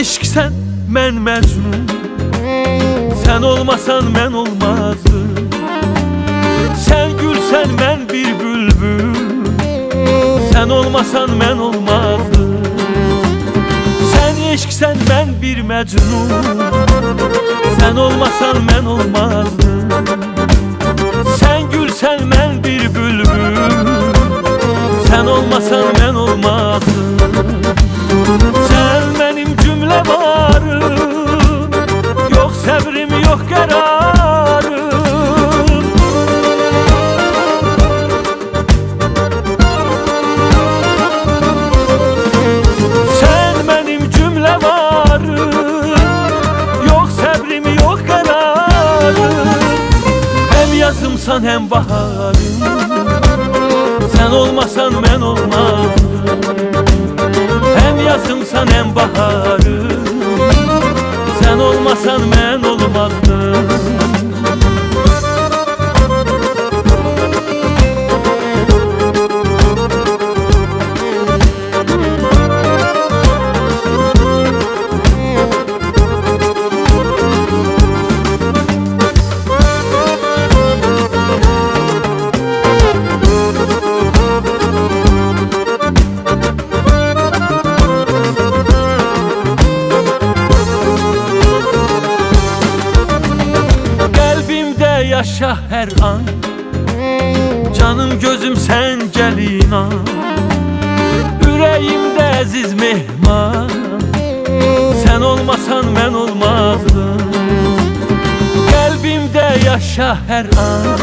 eşksən mən məcnun Sən olmasan mən olmazdım. Sən gülsən mən bir bülbül. Sən olmasan mən olmazdım. Sən eşksən mən bir məcnun Sən olmasan mən olmazdım. Sən gülsən mən bir bülbül. Sən olmasan yazımsan, həm baharım Sən olmasan mən olmazdım Hem yazımsan hem baharım Sen olmasan ben olmazdım yaşa her an. Canım gözüm sen gel inan. Yüreğimde aziz mehman Sen olmasan ben olmazdım. Kalbimde yaşa her an.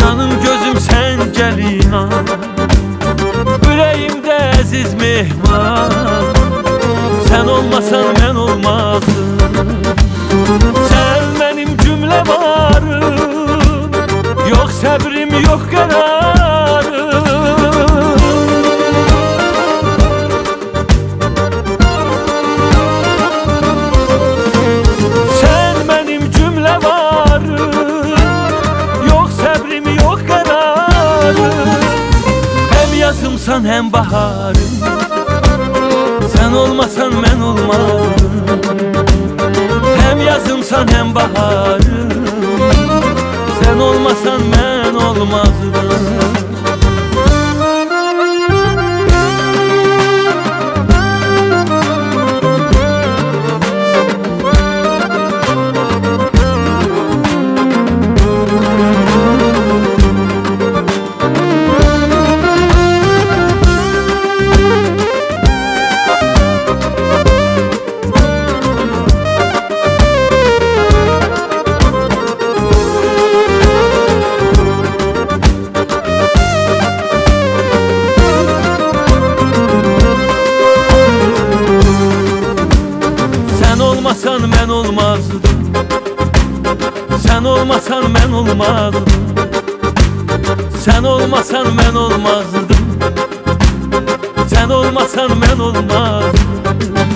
Canım gözüm sen gel inan. Yüreğimde aziz mehman Sen olmasan ben olmazdım yok qərarım Sen benim cümle varım Yok səbrim, yok qərarım Hem yazımsan hem baharım Sen olmasan ben olmazdım hem yazımsan hem baharım Sen olmasan ben Sen olmasan ben olmazdım. Sen olmasan ben olmazdım. Sen olmasan ben olmazdım